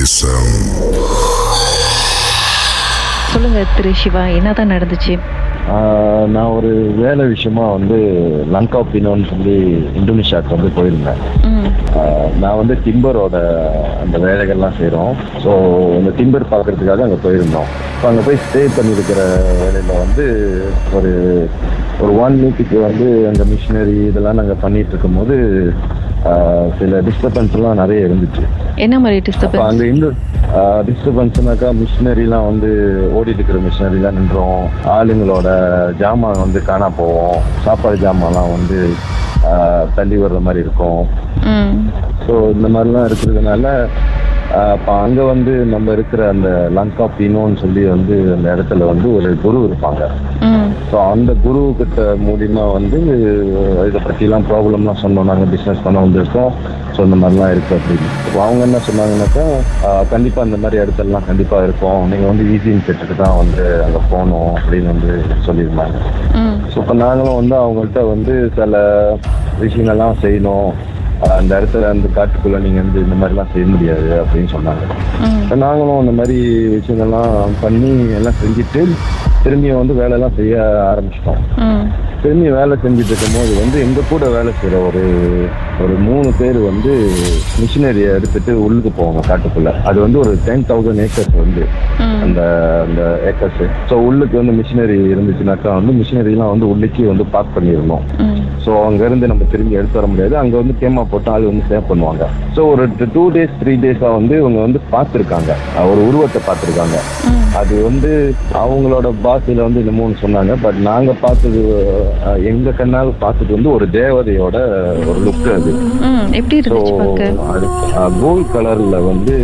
தேசம் சொல்லுங்க திரு சிவா என்னதான் நடந்துச்சு? நான் ஒரு வேலை விஷயமா வந்து லங்கா பினோன்னு சொல்லி இந்தோனேஷியாவுக்கு வந்து போயிருந்தேன். நான் வந்து டிம்பரோட அந்த வேலைகள்லாம் செய்கிறோம் ஸோ இந்த டிம்பர் பார்க்கறதுக்காக அங்கே போயிருந்தோம். ஸோ அங்கே போய் ஸ்டே பண்ணியிருக்கிற வேலையில் வந்து ஒரு ஒரு ஒன் வீக்குக்கு வந்து அந்த மிஷினரி இதெல்லாம் நாங்கள் பண்ணிட்டு இருக்கும்போது சில டிஸ்டர்பன்ஸ் எல்லாம் நிறைய இருந்துச்சு. என்ன மாதிரி டிஸ்டர்பன்ஸ் அங்கே இந்த டிஸ்டர்பன்ஸ்னாக்கா மிஷினரிலாம் வந்து ஓடிட்டு இருக்கிற மிஷினரிலாம் நின்றோம். ஆளுங்களோட ஜாமான் வந்து காணா போவோம். சாப்பாடு ஜாமான்லாம் வந்து தள்ளி வர்ற மாதிரி இருக்கும். ஸோ இந்த மாதிரிலாம் இருக்கிறதுனால இப்போ அங்கே வந்து நம்ம இருக்கிற அந்த லங்கா பினோன்னு சொல்லி வந்து அந்த இடத்துல வந்து ஒரு குரு இருப்பாங்க. ஸோ அந்த குரு கிட்ட மூலியமா வந்து இதை பற்றிலாம் ப்ராப்ளம்லாம் சொன்னோம். நாங்கள் பிஸ்னஸ் பண்ண வந்திருக்கோம். ஸோ இந்த மாதிரிலாம் இருக்குது அப்படின்னு. இப்போ அவங்க என்ன சொன்னாங்கன்னாக்கா கண்டிப்பாக இந்த மாதிரி இடத்துலலாம் கண்டிப்பாக இருக்கும். நீங்கள் வந்து ஈஸின்னு செட்டுக்கு தான் வந்து அங்கே போகணும் அப்படின்னு வந்து சொல்லியிருந்தாங்க. ஸோ இப்போ நாங்களும் வந்து அவங்கள்ட்ட வந்து சில விஷயங்கள்லாம் செய்யணும். அந்த இடத்துல அந்த காட்டுக்குள்ளே நீங்கள் வந்து இந்த மாதிரிலாம் செய்ய முடியாது அப்படின்னு சொன்னாங்க. நாங்களும் அந்த மாதிரி விஷயங்கள்லாம் பண்ணி எல்லாம் செஞ்சுட்டு திரும்பியும் வந்து வேலையெல்லாம் செய்ய ஆரம்பிச்சிட்டோம். திரும்பி வேலை செஞ்சுட்டு இருக்கும்போது வந்து எங்க கூட வேலை செய்யற ஒரு ஒரு மூணு பேர் வந்து மிஷினரியை எடுத்துட்டு உள்ளுக்கு போவாங்க காட்டுக்குள்ள. அது வந்து ஒரு டென் தௌசண்ட் ஏக்கர்ஸ் வந்து. அந்த அந்த ஏக்கர்ஸ் ஸோ உள்ளுக்கு வந்து மிஷினரி இருந்துச்சுனாக்கா வந்து மிஷினரிலாம் வந்து உள்ளுக்கே வந்து பார்க் பண்ணிடணும் ம். ஸோ அங்கேருந்து நம்ம திரும்பி எடுத்து வர முடியாது. அங்கே வந்து கேமா போட்டு ஆள் வந்து சேவ் பண்ணுவாங்க. ஸோ ஒரு டூ டேஸ் த்ரீ டேஸாக வந்து இவங்க வந்து பார்த்துருக்காங்க. ஒரு உருவத்தை பார்த்துருக்காங்க. அது வந்து அவங்களோட பாஷையில் வந்து என்னமோன்னு சொன்னாங்க. பட் நாங்கள் பார்த்தது அஹ், எங்க கண்ணால் பார்த்தது வந்து ஒரு தேவதையோட ஒரு லுக் அது. எப்படி ஸோ அது கோல்ட் கலர்ல வந்து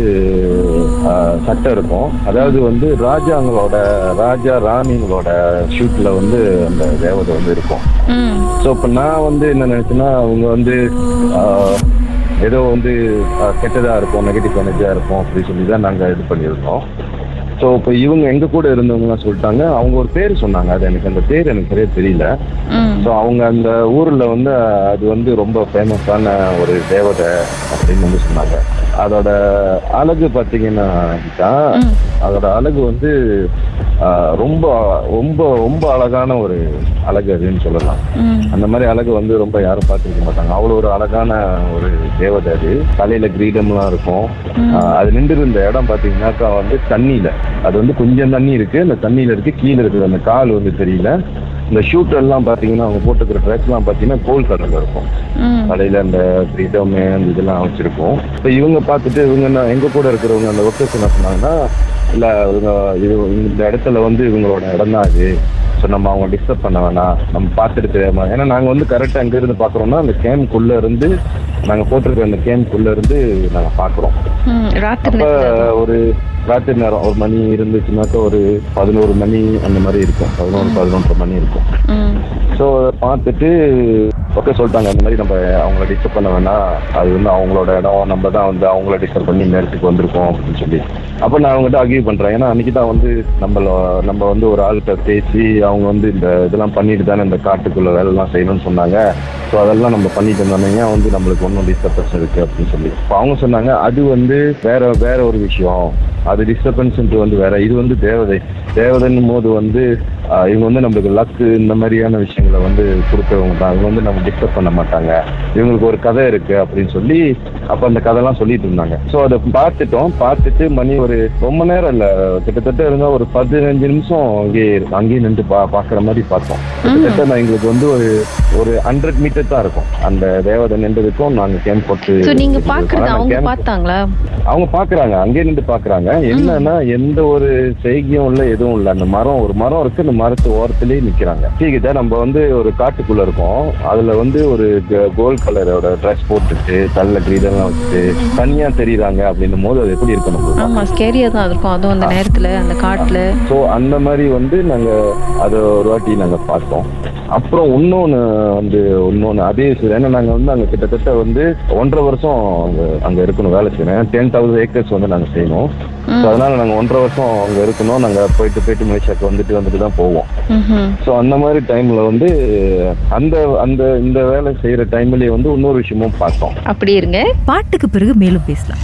சட்டை இருக்கும். அதாவது வந்து ராஜாங்களோட ராஜா ராணிங்களோட ஷூட்ல வந்து அந்த தேவதை வந்து இருக்கும். ஸோ இப்போ நான் வந்து என்ன நினைச்சேன்னா அவங்க வந்து ஏதோ வந்து ஆஹ், கெட்டதா இருக்கும் நெகட்டிவ் எனர்ஜியா இருக்கும் அப்படின்னு சொல்லி தான் நாங்கள் இது பண்ணியிருந்தோம். ஸோ இப்போ இவங்க எங்க கூட இருந்தவங்கலாம் சொல்லிட்டாங்க. அவங்க ஒரு பேர் சொன்னாங்க. அது எனக்கு அந்த பேர் எனக்கு சரியா தெரியல. ஸோ அவங்க அந்த ஊர்ல வந்து அது வந்து ரொம்ப ஃபேமஸான ஒரு தேவதை அப்படின்னு வந்து சொன்னாங்க. அதோட அழகு பார்த்தீங்கன்னா கீதா, ம். அதோட அழகு வந்து ரொம்ப ரொம்ப ரொம்ப அழகான ஒரு அழகு அதுன்னு சொல்லலாம். அந்த மாதிரி அழகு வந்து ரொம்ப யாரும் பார்த்துருக்க மாட்டாங்க. அவ்வளோ ஒரு அழகான ஒரு தேவதை அது. தலையில கிரீடம்லாம் இருக்கும். அது நின்று இருந்த இடம் பார்த்தீங்கன்னாக்கா வந்து தண்ணியில. அது வந்து கொஞ்சம் தண்ணி இருக்கு. அந்த தண்ணியில இருக்கு கீழே இருக்குது. அந்த கால் வந்து தெரியல. இந்த ஷூட் எல்லாம் பார்த்தீங்கன்னா அவங்க போட்டுக்கிற ட்ரெஸ்லாம் பார்த்தீங்கன்னா கோல்ட் கலர்ல இருக்கும். தலையில அந்த கிரீடமே அந்த இதெல்லாம் வச்சிருக்கோம் இப்போ இவங்க பார்த்துட்டு இவங்க என்ன எங்க கூட இருக்கிறவங்க அந்த ஒர்க்கர்ஸ் என்ன சொன்னாங்கன்னா இல்ல இவங்க இது இந்த இடத்துல வந்து இவங்களோட இடம் தான் அது ஸோ நம்ம அவங்க டிஸ்டர்ப் பண்ண வேணாம். நம்ம பார்த்துட்டு தெரியாம ஏன்னா நாங்கள் வந்து கரெக்டாக அங்க இருந்து பார்க்குறோம்னா அந்த கேம்குள்ள இருந்து நாங்கள் போட்டிருக்க அந்த கேம்குள்ள இருந்து நாங்கள் பார்க்குறோம். அப்ப ஒரு ராத்திரி நேரம் ஒரு மணி இருந்துச்சுனாக்கா ஒரு பதினோரு மணி அந்த மாதிரி இருக்கும். பதினோரு பதினொன்றரை மணி இருக்கும். ஸோ பார்த்துட்டு ஓகே சொல்லிட்டாங்க. அந்த மாதிரி நம்ம அவங்கள டிஸ்டர்ப் பண்ண வேணாம். அது வந்து அவங்களோட இடம். நம்ம தான் வந்து அவங்கள டிஸ்டர்ப் பண்ணி இந்த இடத்துக்கு வந்திருக்கோம் அப்படின்னு சொல்லி. அப்போ நான் அவங்ககிட்ட அக்யூ பண்ணுறேன் ஏன்னா அன்றைக்கி தான் வந்து நம்மள நம்ம வந்து ஒரு ஆள்கிட்ட பேசி அவங்க வந்து இந்த இதெல்லாம் பண்ணிட்டு தானே இந்த காட்டுக்குள்ள வேலைலாம் செய்யணும்னு சொன்னாங்க. ஸோ அதெல்லாம் நம்ம பண்ணிட்டு இருந்தோம் ஏன் வந்து நம்மளுக்கு ஒன்றும் டிஸ்டர்பன்ஸ் இருக்கு அப்படின்னு சொல்லி. இப்போ அவங்க சொன்னாங்க அது வந்து வேற வேற ஒரு விஷயம். அது டிஸ்டர்பன்ஸ் வந்து வேற இது வந்து தேவதை. தேவதைன்னும் போது வந்து இவங்க வந்து நம்மளுக்கு லக்கு இந்த மாதிரியான விஷயங்களை வந்து கொடுக்கறவங்க தான். அவங்க வந்து நம்ம டிஸ்டர்ப் பண்ண மாட்டாங்க. இவங்களுக்கு ஒரு கதை இருக்கு அப்படின்னு சொல்லி அப்ப அந்த கதைலாம் சொல்லிட்டு இருந்தாங்க. ஸோ அதை பார்த்துட்டோம். பார்த்துட்டு மணி ஒரு ரொம்ப நேரம் இல்லை. கிட்டத்தட்ட இருந்தால் ஒரு பதினஞ்சு நிமிஷம் அங்கேயே அங்கேயே நின்று பா பாக்குற மாதிரி பார்த்தோம் கிட்டத்தட்ட நான் எங்களுக்கு வந்து ஒரு ஒரு ஹண்ட்ரட் மீட்டர் தான் இருக்கும். அந்த தேவதை நின்றதுக்கும் நாங்க கேம்ப் போட்டு நீங்க பாக்குறது அவங்க பார்த்தாங்களா? அவங்க பாக்குறாங்க அங்கே நின்று பாக்குறாங்க என்னன்னா எந்த ஒரு செய்கையும் இல்ல எதுவும் இல்ல. அந்த மரம் ஒரு மரம் இருக்கு. அந்த மரத்து ஓரத்திலேயே நிக்கிறாங்க. சீக்கிட்ட நம்ம வந்து ஒரு காட்டுக்குள்ள இருக்கோம். அதுல வந்து ஒரு கோல்ட் கலரோட ட்ரெஸ் போட்டுட்டு தள்ள கிரீடெல்லாம் வச்சுட்டு தனியா தெரியுறாங்க அப்படின்னும் போது அது எப்படி நம்மளுக்கு ஆமா ஸ்கேரியா தான் இருக்கும். அதுவும் அந்த நேரத்துல அந்த காட்டுல. ஸோ அந்த மாதிரி வந்து நாங்க அதை ஒரு வாட்டி நாங்க பார்த்தோம். அப்புறம் இன்னொன்னு வந்து இன்னொன்னு அதே சரி, ஏன்னா நாங்க வந்து அங்க கிட்டத்தட்ட வந்து ஒன்றரை வருஷம் அங்க அங்க இருக்கணும் வேலை செய்யணும். டென் தௌசண்ட் ஏக்கர்ஸ் வந்து நாங்க செய்யணும். ஸோ அதனால நாங்க ஒன்றரை வருஷம் அங்க இருக்கணும். நாங்க போயிட்டு போயிட்டு மலேசியாவுக்கு வந்துட்டு வந்துட்டு தான் போவோம். ஸோ அந்த மாதிரி டைம்ல வந்து அந்த அந்த இந்த வேலை செய்யற டைம்லயே வந்து இன்னொரு விஷயமும் பார்த்தோம். அப்படி இருங்க. பாட்டுக்கு பிறகு மேலும் பேசலாம்.